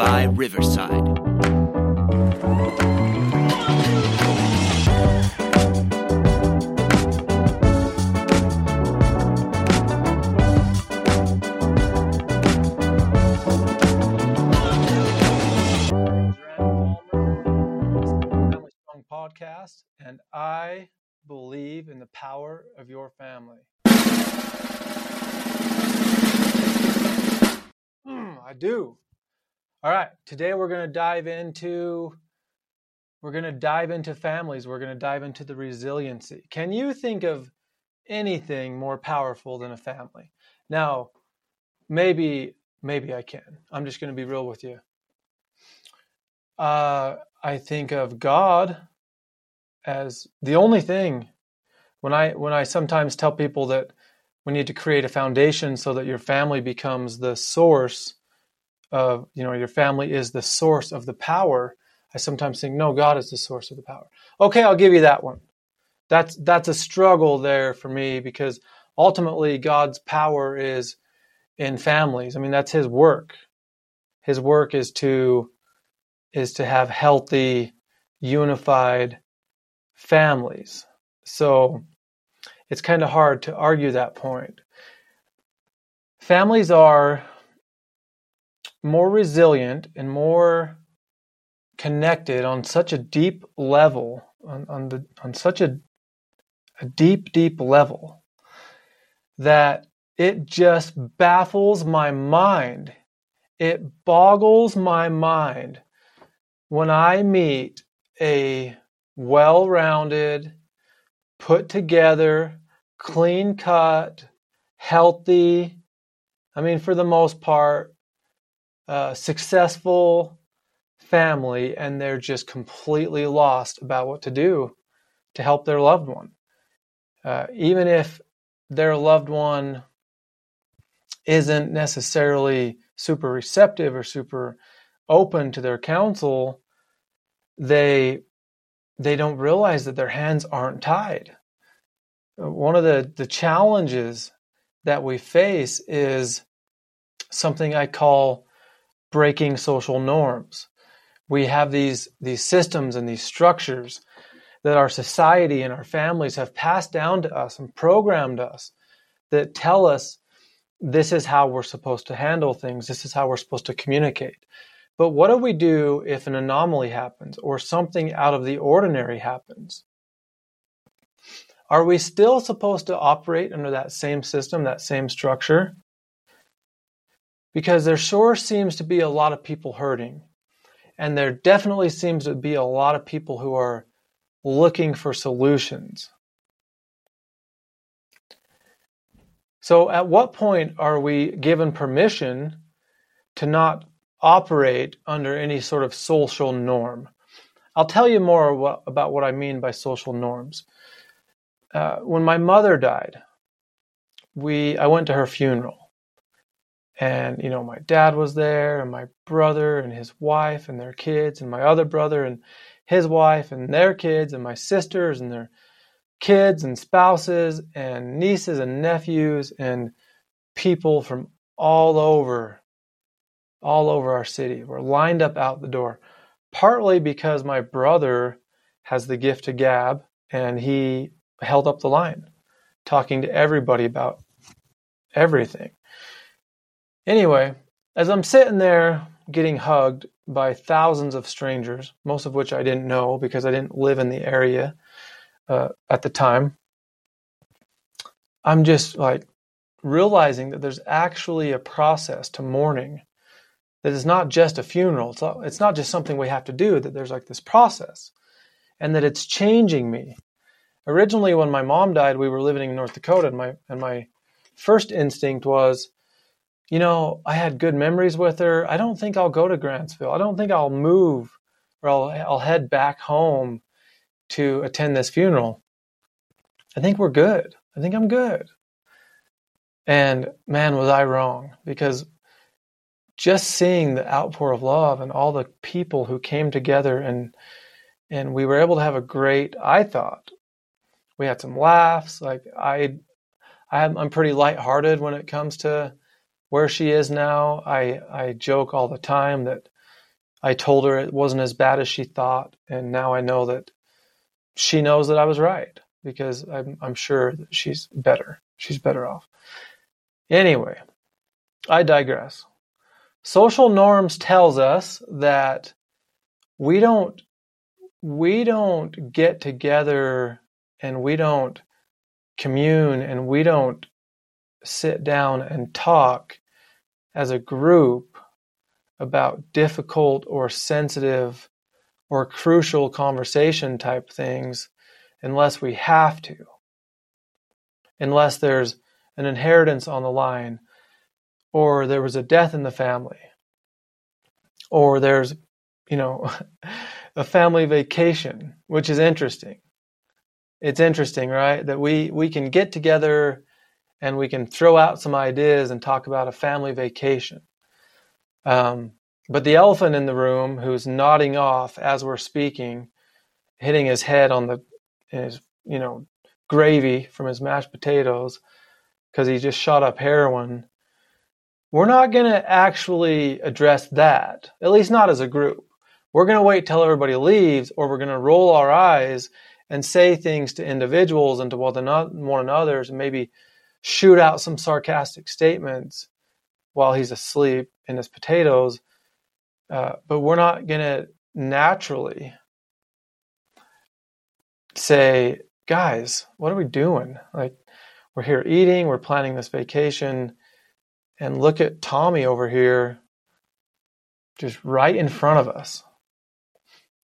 by Riverside. Podcast, and I believe in the power of your family. Hmm, I do. All right, today we're going to dive into we're going to dive into families. We're going to dive into the resiliency. Can you think of anything more powerful than a family? Now, maybe maybe I can. I'm just going to be real with you. Uh, I think of God as the only thing. When I when I sometimes tell people that we need to create a foundation so that your family becomes the source of you know your family is the source of the power. I sometimes think no, God is the source of the power. Okay, I'll give you that one. That's that's a struggle there for me because ultimately God's power is in families. I mean that's His work. His work is to is to have healthy, unified families. So it's kind of hard to argue that point. Families are more resilient and more connected on such a deep level, on, on, the, on such a, a deep, deep level, that it just baffles my mind. It boggles my mind when I meet a well rounded, put together, clean cut, healthy, I mean, for the most part, successful family, and they're just completely lost about what to do to help their loved one. Uh, even if their loved one isn't necessarily super receptive or super open to their counsel, they they don't realize that their hands aren't tied. One of the, the challenges that we face is something I call breaking social norms. We have these these systems and these structures that our society and our families have passed down to us and programmed us that tell us this is how we're supposed to handle things, this is how we're supposed to communicate. But what do we do if an anomaly happens or something out of the ordinary happens? Are we still supposed to operate under that same system, that same structure? Because there sure seems to be a lot of people hurting. And there definitely seems to be a lot of people who are looking for solutions. So, at what point are we given permission to not operate under any sort of social norm. I'll tell you more about what I mean by social norms. Uh, when my mother died, we I went to her funeral, and you know my dad was there, and my brother and his wife and their kids, and my other brother and his wife and their kids, and my sisters and their kids and spouses and nieces and nephews and people from all over all over our city. We're lined up out the door, partly because my brother has the gift to gab and he held up the line, talking to everybody about everything. Anyway, as I'm sitting there getting hugged by thousands of strangers, most of which I didn't know because I didn't live in the area uh, at the time, I'm just like realizing that there's actually a process to mourning that it's not just a funeral. It's, not, it's not just something we have to do, that there's like this process and that it's changing me. Originally, when my mom died, we were living in North Dakota, and my, and my first instinct was, you know, I had good memories with her. I don't think I'll go to Grantsville. I don't think I'll move or I'll, I'll head back home to attend this funeral. I think we're good. I think I'm good. And man, was I wrong because just seeing the outpour of love and all the people who came together and and we were able to have a great i thought we had some laughs like i, i'm pretty lighthearted when it comes to where she is now i i joke all the time that I told her it wasn't as bad as she thought, and now I know that she knows that I was right because I'm, I'm sure that she's better. She's better off. Anyway, I digress. Social norms tells us that we don't we don't get together and we don't commune and we don't sit down and talk as a group about difficult or sensitive or crucial conversation type things unless we have to, unless there's an inheritance on the line, or there was a death in the family, or there's, you know, a family vacation, which is interesting. It's interesting, right? That we, we can get together and we can throw out some ideas and talk about a family vacation. Um, but the elephant in the room, who's nodding off as we're speaking, hitting his head on the his you know gravy from his mashed potatoes because he just shot up heroin. We're not going to actually address that, at least not as a group. We're going to wait till everybody leaves, or we're going to roll our eyes and say things to individuals and to one another, and maybe shoot out some sarcastic statements while he's asleep in his potatoes. Uh, but we're not going to naturally say, guys, what are we doing? Like, we're here eating, we're planning this vacation, and look at Tommy over here just right in front of us.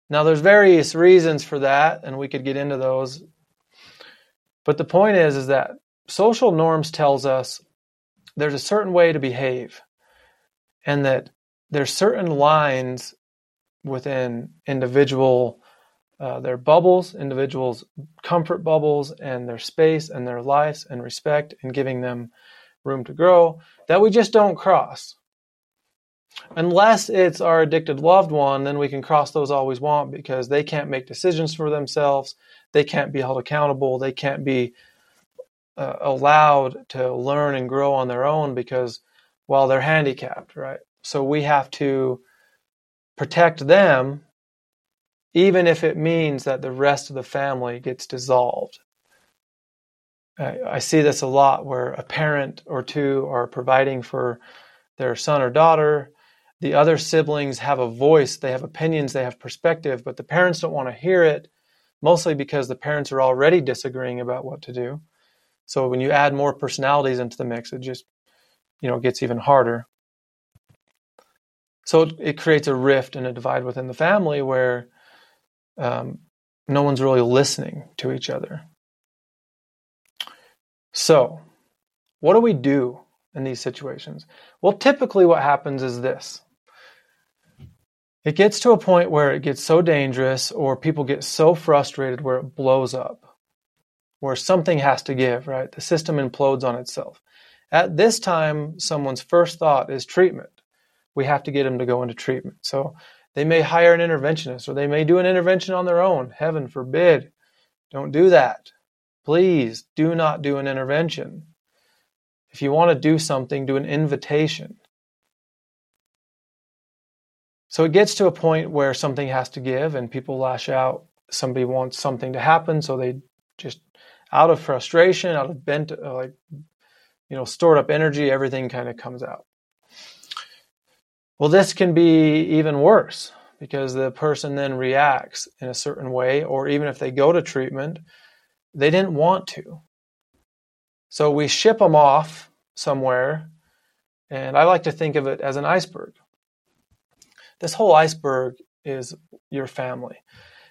Now, there's various reasons for that, and we could get into those. But the point is, is that social norms tells us there's a certain way to behave, and that there's certain lines within individual uh, their bubbles, individuals' comfort bubbles, and their space and their lives and respect, and giving them room to grow that we just don't cross. Unless it's our addicted loved one, then we can cross those we want because they can't make decisions for themselves. They can't be held accountable. They can't be uh, allowed to learn and grow on their own because, well, they're handicapped, right? So we have to protect them even if it means that the rest of the family gets dissolved. I, see this a lot where a parent or two are providing for their son or daughter. The other siblings have a voice, they have opinions, they have perspective, but the parents don't want to hear it, mostly because the parents are already disagreeing about what to do. So when you add more personalities into the mix, it just, you know, gets even harder. So it, it creates a rift and a divide within the family where um, no one's really listening to each other. So, what do we do in these situations? Well, typically, what happens is this it gets to a point where it gets so dangerous, or people get so frustrated where it blows up, where something has to give, right? The system implodes on itself. At this time, someone's first thought is treatment. We have to get them to go into treatment. So, they may hire an interventionist or they may do an intervention on their own. Heaven forbid. Don't do that. Please do not do an intervention. If you want to do something, do an invitation. So it gets to a point where something has to give and people lash out. Somebody wants something to happen, so they just, out of frustration, out of bent, uh, like, you know, stored up energy, everything kind of comes out. Well, this can be even worse because the person then reacts in a certain way, or even if they go to treatment, they didn't want to. So we ship them off somewhere, and I like to think of it as an iceberg. This whole iceberg is your family.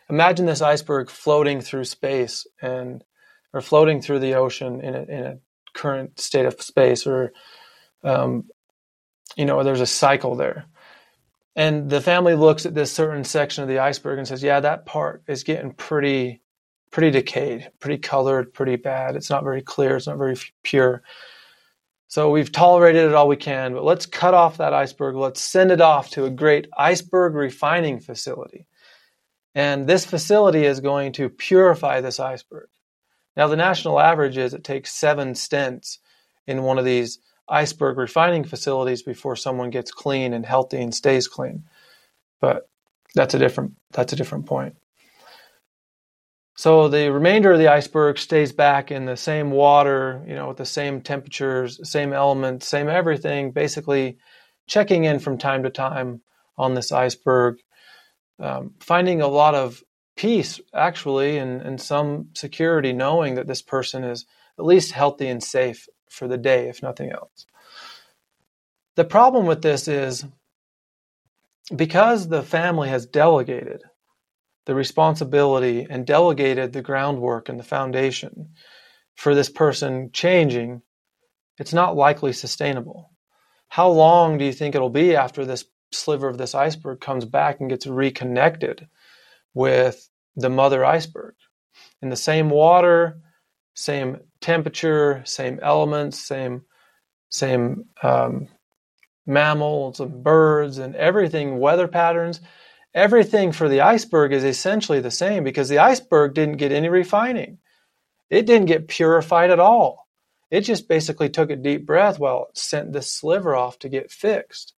Imagine this iceberg floating through space and or floating through the ocean in a, in a current state of space, or um, you know, there's a cycle there. And the family looks at this certain section of the iceberg and says, "Yeah, that part is getting pretty, pretty decayed, pretty colored, pretty bad. It's not very clear. It's not very pure." So we've tolerated it all we can, but let's cut off that iceberg. Let's send it off to a great iceberg refining facility. And this facility is going to purify this iceberg. Now, the national average is it takes seven stents in one of these iceberg refining facilities before someone gets clean and healthy and stays clean. But that's a different that's a different point. So the remainder of the iceberg stays back in the same water, you know, with the same temperatures, same elements, same everything, basically checking in from time to time on this iceberg, um, finding a lot of peace actually and, and some security knowing that this person is at least healthy and safe for the day, if nothing else. The problem with this is because the family has delegated the responsibility and delegated the groundwork and the foundation for this person changing, it's not likely sustainable. How long do you think it'll be after this sliver of this iceberg comes back and gets reconnected with the mother iceberg? In the same water, same temperature, same elements, same same um, mammals and birds and everything, weather patterns everything for the iceberg is essentially the same because the iceberg didn't get any refining. It didn't get purified at all. It just basically took a deep breath while it sent this sliver off to get fixed.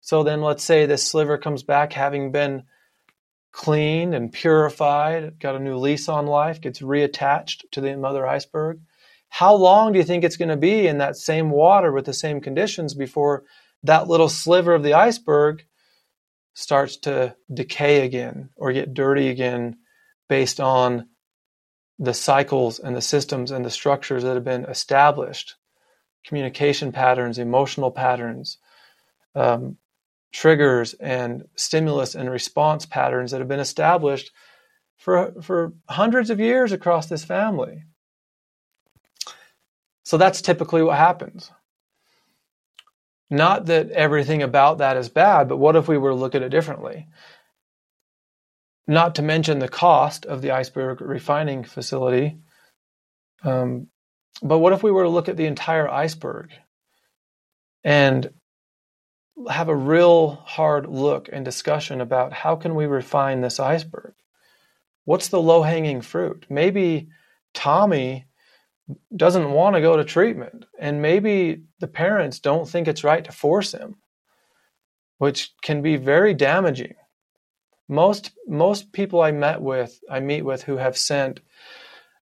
So then let's say this sliver comes back having been cleaned and purified, got a new lease on life, gets reattached to the mother iceberg. How long do you think it's going to be in that same water with the same conditions before that little sliver of the iceberg starts to decay again or get dirty again based on the cycles and the systems and the structures that have been established communication patterns, emotional patterns, um, triggers, and stimulus and response patterns that have been established for, for hundreds of years across this family. So that's typically what happens. Not that everything about that is bad, but what if we were to look at it differently? Not to mention the cost of the iceberg refining facility. Um, but what if we were to look at the entire iceberg and have a real hard look and discussion about how can we refine this iceberg? What's the low hanging fruit? Maybe Tommy doesn't want to go to treatment and maybe the parents don't think it's right to force him which can be very damaging most most people i met with i meet with who have sent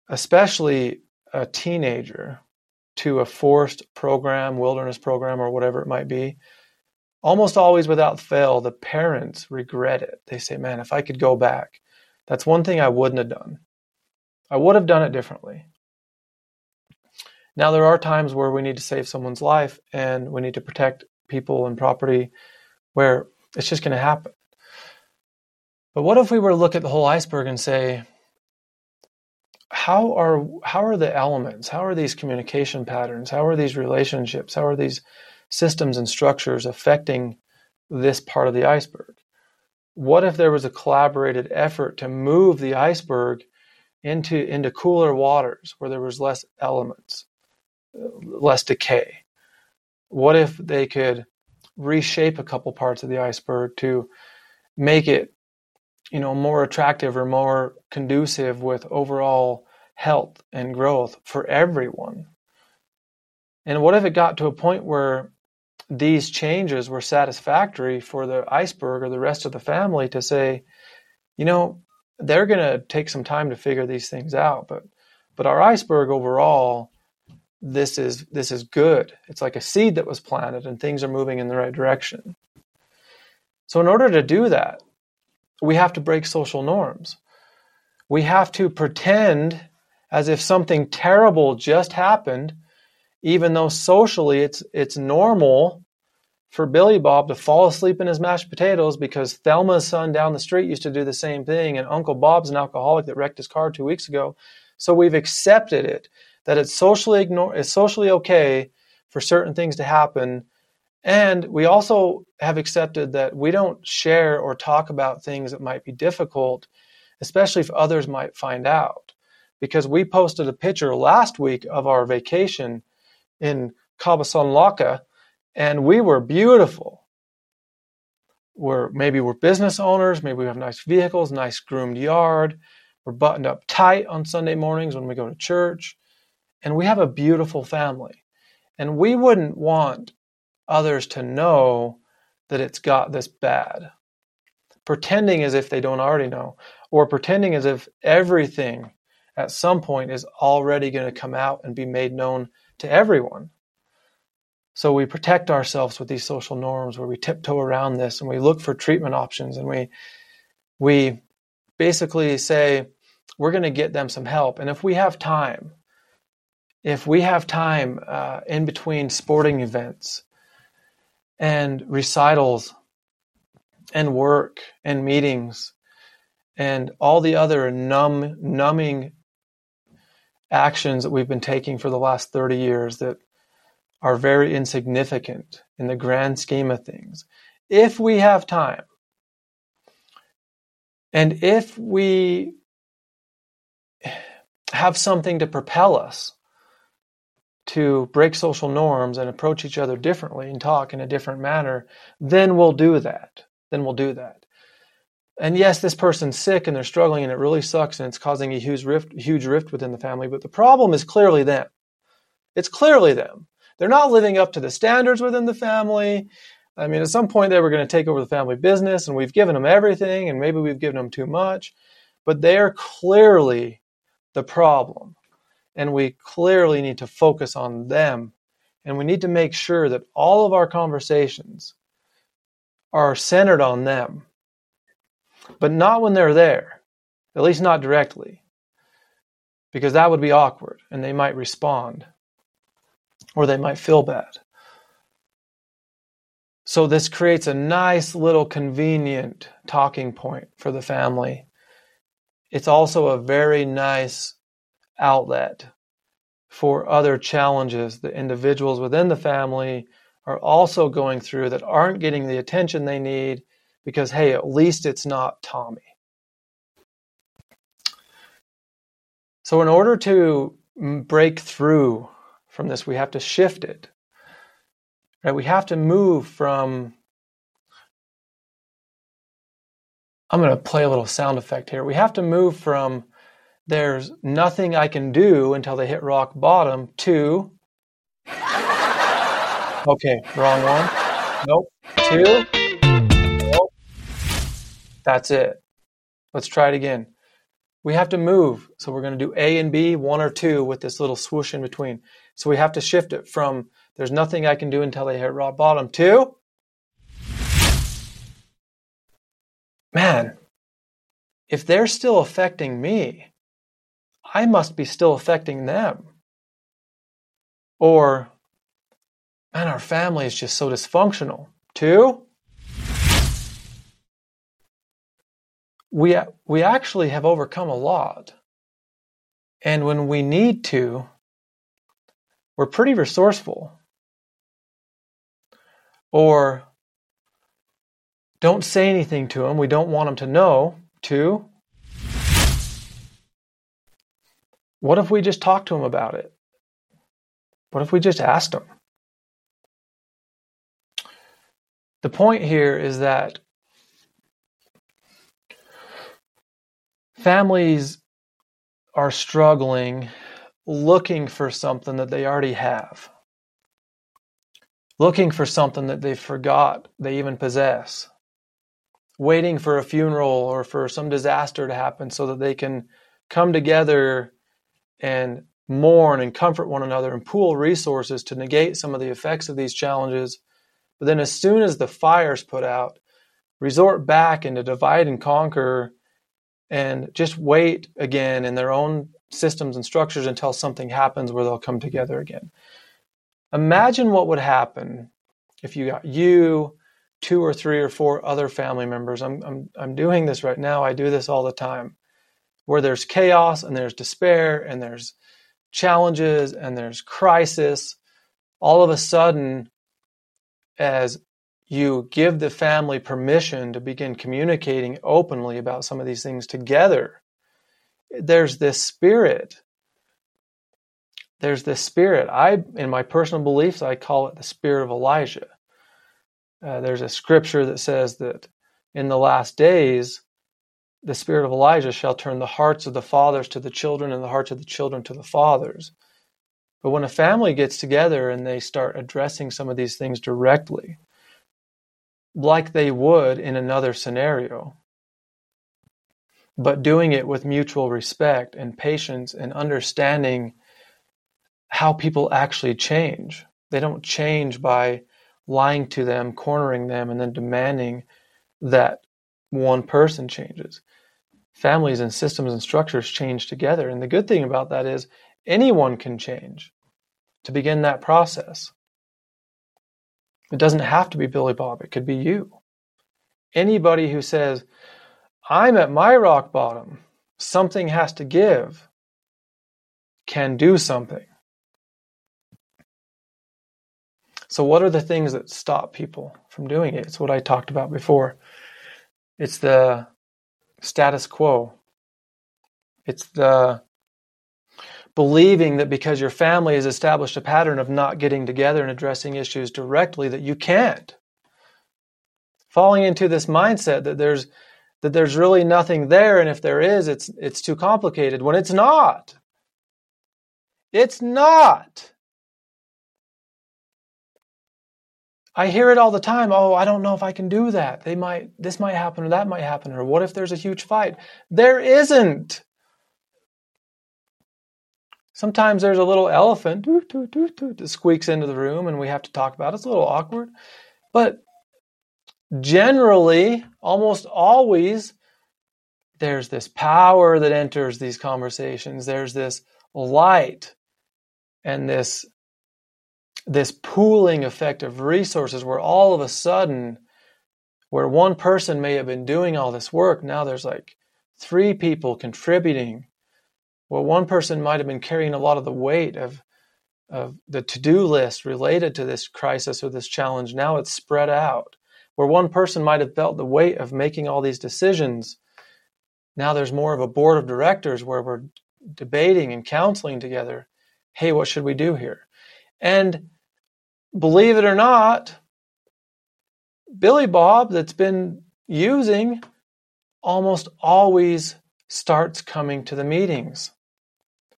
especially a teenager to a forced program wilderness program or whatever it might be almost always without fail the parents regret it they say man if i could go back that's one thing i wouldn't have done i would have done it differently now, there are times where we need to save someone's life and we need to protect people and property where it's just going to happen. But what if we were to look at the whole iceberg and say, how are how are the elements? How are these communication patterns? How are these relationships? How are these systems and structures affecting this part of the iceberg? What if there was a collaborated effort to move the iceberg into into cooler waters where there was less elements? Uh, less decay? What if they could reshape a couple parts of the iceberg to make it, you know, more attractive or more conducive with overall health and growth for everyone? And what if it got to a point where these changes were satisfactory for the iceberg or the rest of the family to say, you know, they're going to take some time to figure these things out, but but our iceberg overall this is this is good. It's like a seed that was planted and things are moving in the right direction. So in order to do that, we have to break social norms. We have to pretend as if something terrible just happened, even though socially it's it's normal for Billy Bob to fall asleep in his mashed potatoes because Thelma's son down the street used to do the same thing, and Uncle Bob's an alcoholic that wrecked his car two weeks ago. So we've accepted it that it's socially ignore it's socially okay for certain things to happen and we also have accepted that we don't share or talk about things that might be difficult especially if others might find out because we posted a picture last week of our vacation in Cabazon Laka and we were beautiful we're maybe we're business owners maybe we have nice vehicles nice groomed yard we're buttoned up tight on sunday mornings when we go to church and we have a beautiful family. And we wouldn't want others to know that it's got this bad. pretending as if they don't already know, or pretending as if everything at some point is already going to come out and be made known to everyone. So we protect ourselves with these social norms where we tiptoe around this and we look for treatment options and we we basically say we're going to get them some help. And if we have time, if we have time uh, in between sporting events and recitals and work and meetings and all the other numb, numbing actions that we've been taking for the last 30 years that are very insignificant in the grand scheme of things. If we have time, and if we have something to propel us to break social norms and approach each other differently and talk in a different manner, then we'll do that. Then we'll do that. And yes, this person's sick and they're struggling and it really sucks and it's causing a huge rift, huge rift within the family. But the problem is clearly them. It's clearly them. They're not living up to the standards within the family. I mean, at some point they were going to take over the family business and we've given them everything and maybe we've given them too much, but they are clearly the problem. And we clearly need to focus on them. And we need to make sure that all of our conversations are centered on them, but not when they're there, at least not directly, because that would be awkward and they might respond or they might feel bad. So, this creates a nice little convenient talking point for the family. It's also a very nice outlet for other challenges that individuals within the family are also going through that aren't getting the attention they need because, hey, at least it's not Tommy. So, in order to mm, break through from this, we have to shift it. Right? We have to move from. I'm going to play a little sound effect here. We have to move from there's nothing I can do until they hit rock bottom to. Okay, wrong one. Nope. Two. That's it. Let's try it again. We have to move. So we're going to do A and B, one or two, with this little swoosh in between. So we have to shift it from there's nothing I can do until they hit rock bottom to man, if they're still affecting me, I must be still affecting them. Or, man, our family is just so dysfunctional. Two, we, we actually have overcome a lot. And when we need to, we're pretty resourceful. Or don't say anything to them. We don't want them to know. Two, what if we just talked to them about it? What if we just asked them? The point here is that families are struggling looking for something that they already have, looking for something that they forgot they even possess, waiting for a funeral or for some disaster to happen so that they can come together and mourn and comfort one another and pool resources to negate some of the effects of these challenges. But then, as soon as the fire's put out, resort back into divide and conquer and just wait again in their own systems and structures until something happens where they'll come together again. Imagine what would happen if you got you, two or three or four other family members. I'm, I'm, I'm doing this right now. I do this all the time, where there's chaos and there's despair and there's challenges and there's crisis. All of a sudden, as you give the family permission to begin communicating openly about some of these things together, there's this spirit. There's this spirit. I, in my personal beliefs, I call it the spirit of Elijah. Uh, there's a scripture that says that in the last days, the spirit of Elijah shall turn the hearts of the fathers to the children and the hearts of the children to the fathers. But when a family gets together and they start addressing some of these things directly, like they would in another scenario, but doing it with mutual respect and patience and understanding how people actually change. They don't change by lying to them, cornering them, and then demanding that one person changes. Families and systems and structures change together. And the good thing about that is anyone can change to begin that process. It doesn't have to be Billy Bob, it could be you. Anybody who says, I'm at my rock bottom, something has to give, can do something. So, what are the things that stop people from doing it? It's what I talked about before. It's the status quo. It's the believing that because your family has established a pattern of not getting together and addressing issues directly that you can't. Falling into this mindset that there's that there's really nothing there and if there is it's it's too complicated when it's not. It's not. I hear it all the time. Oh, I don't know if I can do that. They might, this might happen or that might happen. Or what if there's a huge fight? There isn't. Sometimes there's a little elephant that squeaks into the room and we have to talk about it. It's a little awkward. But generally, almost always, there's this power that enters these conversations. There's this light and this this pooling effect of resources where all of a sudden, where one person may have been doing all this work, now there's like three people contributing. Where one person might have been carrying a lot of the weight of, of the to do list related to this crisis or this challenge. Now it's spread out. Where one person might have felt the weight of making all these decisions. Now there's more of a board of directors where we're debating and counseling together. Hey, what should we do here? And believe it or not, Billy Bob that's been using almost always starts coming to the meetings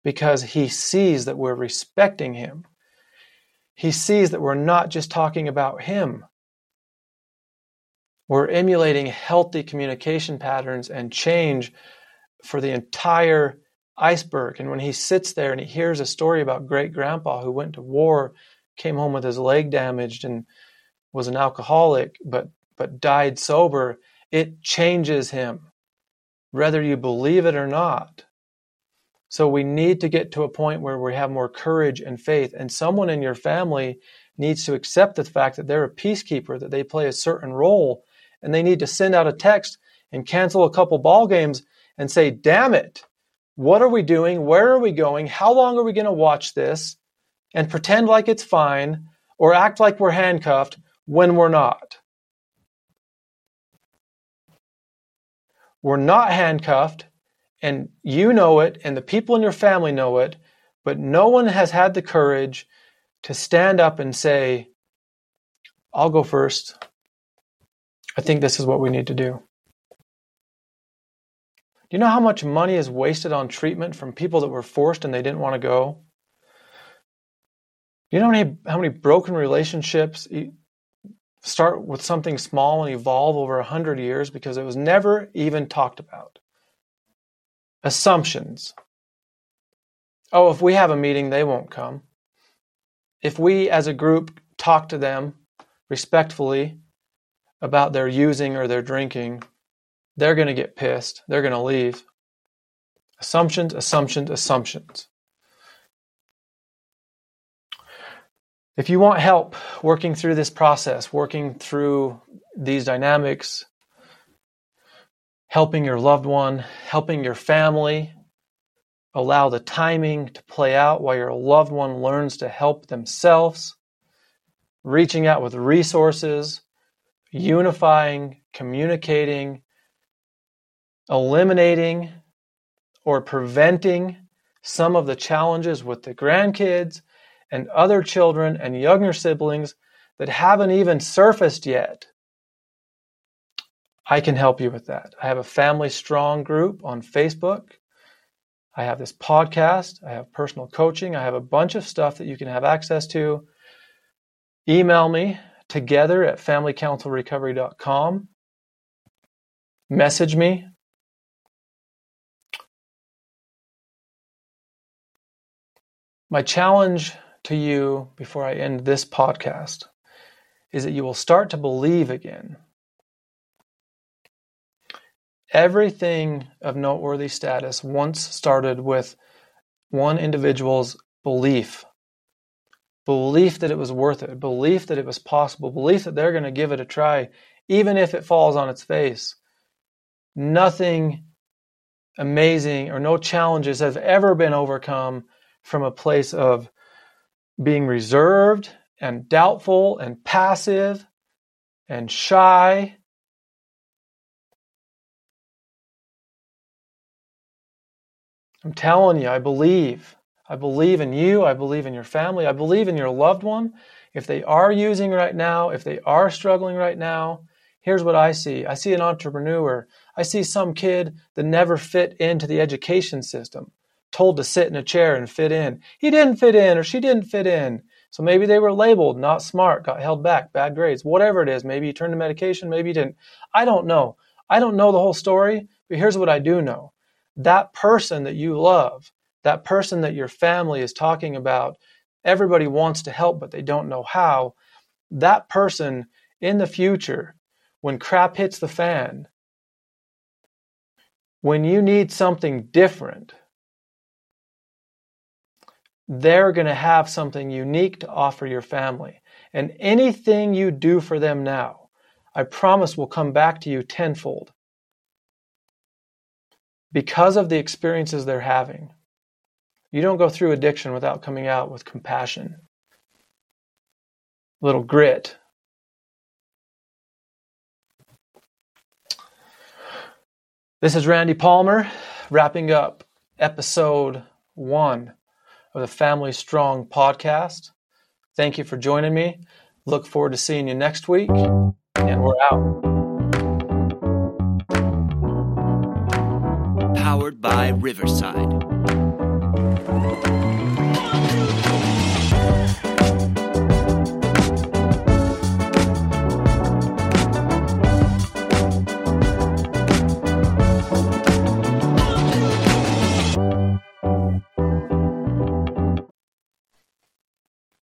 because he sees that we're respecting him. He sees that we're not just talking about him. We're emulating healthy communication patterns and change for the entire iceberg. And when he sits there and he hears a story about great grandpa who went to war came home with his leg damaged and was an alcoholic but but died sober it changes him whether you believe it or not so we need to get to a point where we have more courage and faith. And someone in your family needs to accept the fact that they're a peacekeeper that they play a certain role and they need to send out a text and cancel a couple ball games and say damn it. What are we doing? Where are we going? How long are we going to watch this? And pretend like it's fine or act like we're handcuffed when we're not. We're not handcuffed, and you know it, and the people in your family know it, but no one has had the courage to stand up and say, I'll go first. I think this is what we need to do. Do you know how much money is wasted on treatment from people that were forced and they didn't want to go? Do you know how many, how many broken relationships start with something small and evolve over a hundred years because it was never even talked about? Assumptions. Oh, if we have a meeting, they won't come. If we as a group talk to them respectfully about their using or their drinking, they're going to get pissed. They're going to leave. Assumptions, assumptions, assumptions. If you want help working through this process, working through these dynamics, helping your loved one, helping your family, allow the timing to play out while your loved one learns to help themselves, reaching out with resources, unifying, communicating, eliminating, or preventing some of the challenges with the grandkids and other children and younger siblings that haven't even surfaced yet. I can help you with that. I have a Family Strong group on Facebook. I have this podcast. I have personal coaching. I have a bunch of stuff that you can have access to. Email me, together at familycounselrecovery.com. Message me. My challenge to you before I end this podcast is that you will start to believe again. Everything of noteworthy status once started with one individual's belief belief that it was worth it, belief that it was possible, belief that they're going to give it a try, even if it falls on its face. Nothing amazing or no challenges have ever been overcome from a place of being reserved and doubtful and passive and shy. I'm telling you, I believe. I believe in you. I believe in your family. I believe in your loved one. If they are using right now, if they are struggling right now, here's what I see I see an entrepreneur. I see some kid that never fit into the education system, told to sit in a chair and fit in. He didn't fit in or she didn't fit in. So maybe they were labeled not smart, got held back, bad grades, whatever it is. Maybe you turned to medication, maybe you didn't. I don't know. I don't know the whole story, but here's what I do know. That person that you love, that person that your family is talking about, everybody wants to help, but they don't know how. That person in the future, when crap hits the fan, when you need something different, they're going to have something unique to offer your family. And anything you do for them now, I promise will come back to you tenfold because of the experiences they're having. You don't go through addiction without coming out with compassion, little grit. This is Randy Palmer wrapping up episode one of the Family Strong podcast. Thank you for joining me. Look forward to seeing you next week, and we're out. Riverside.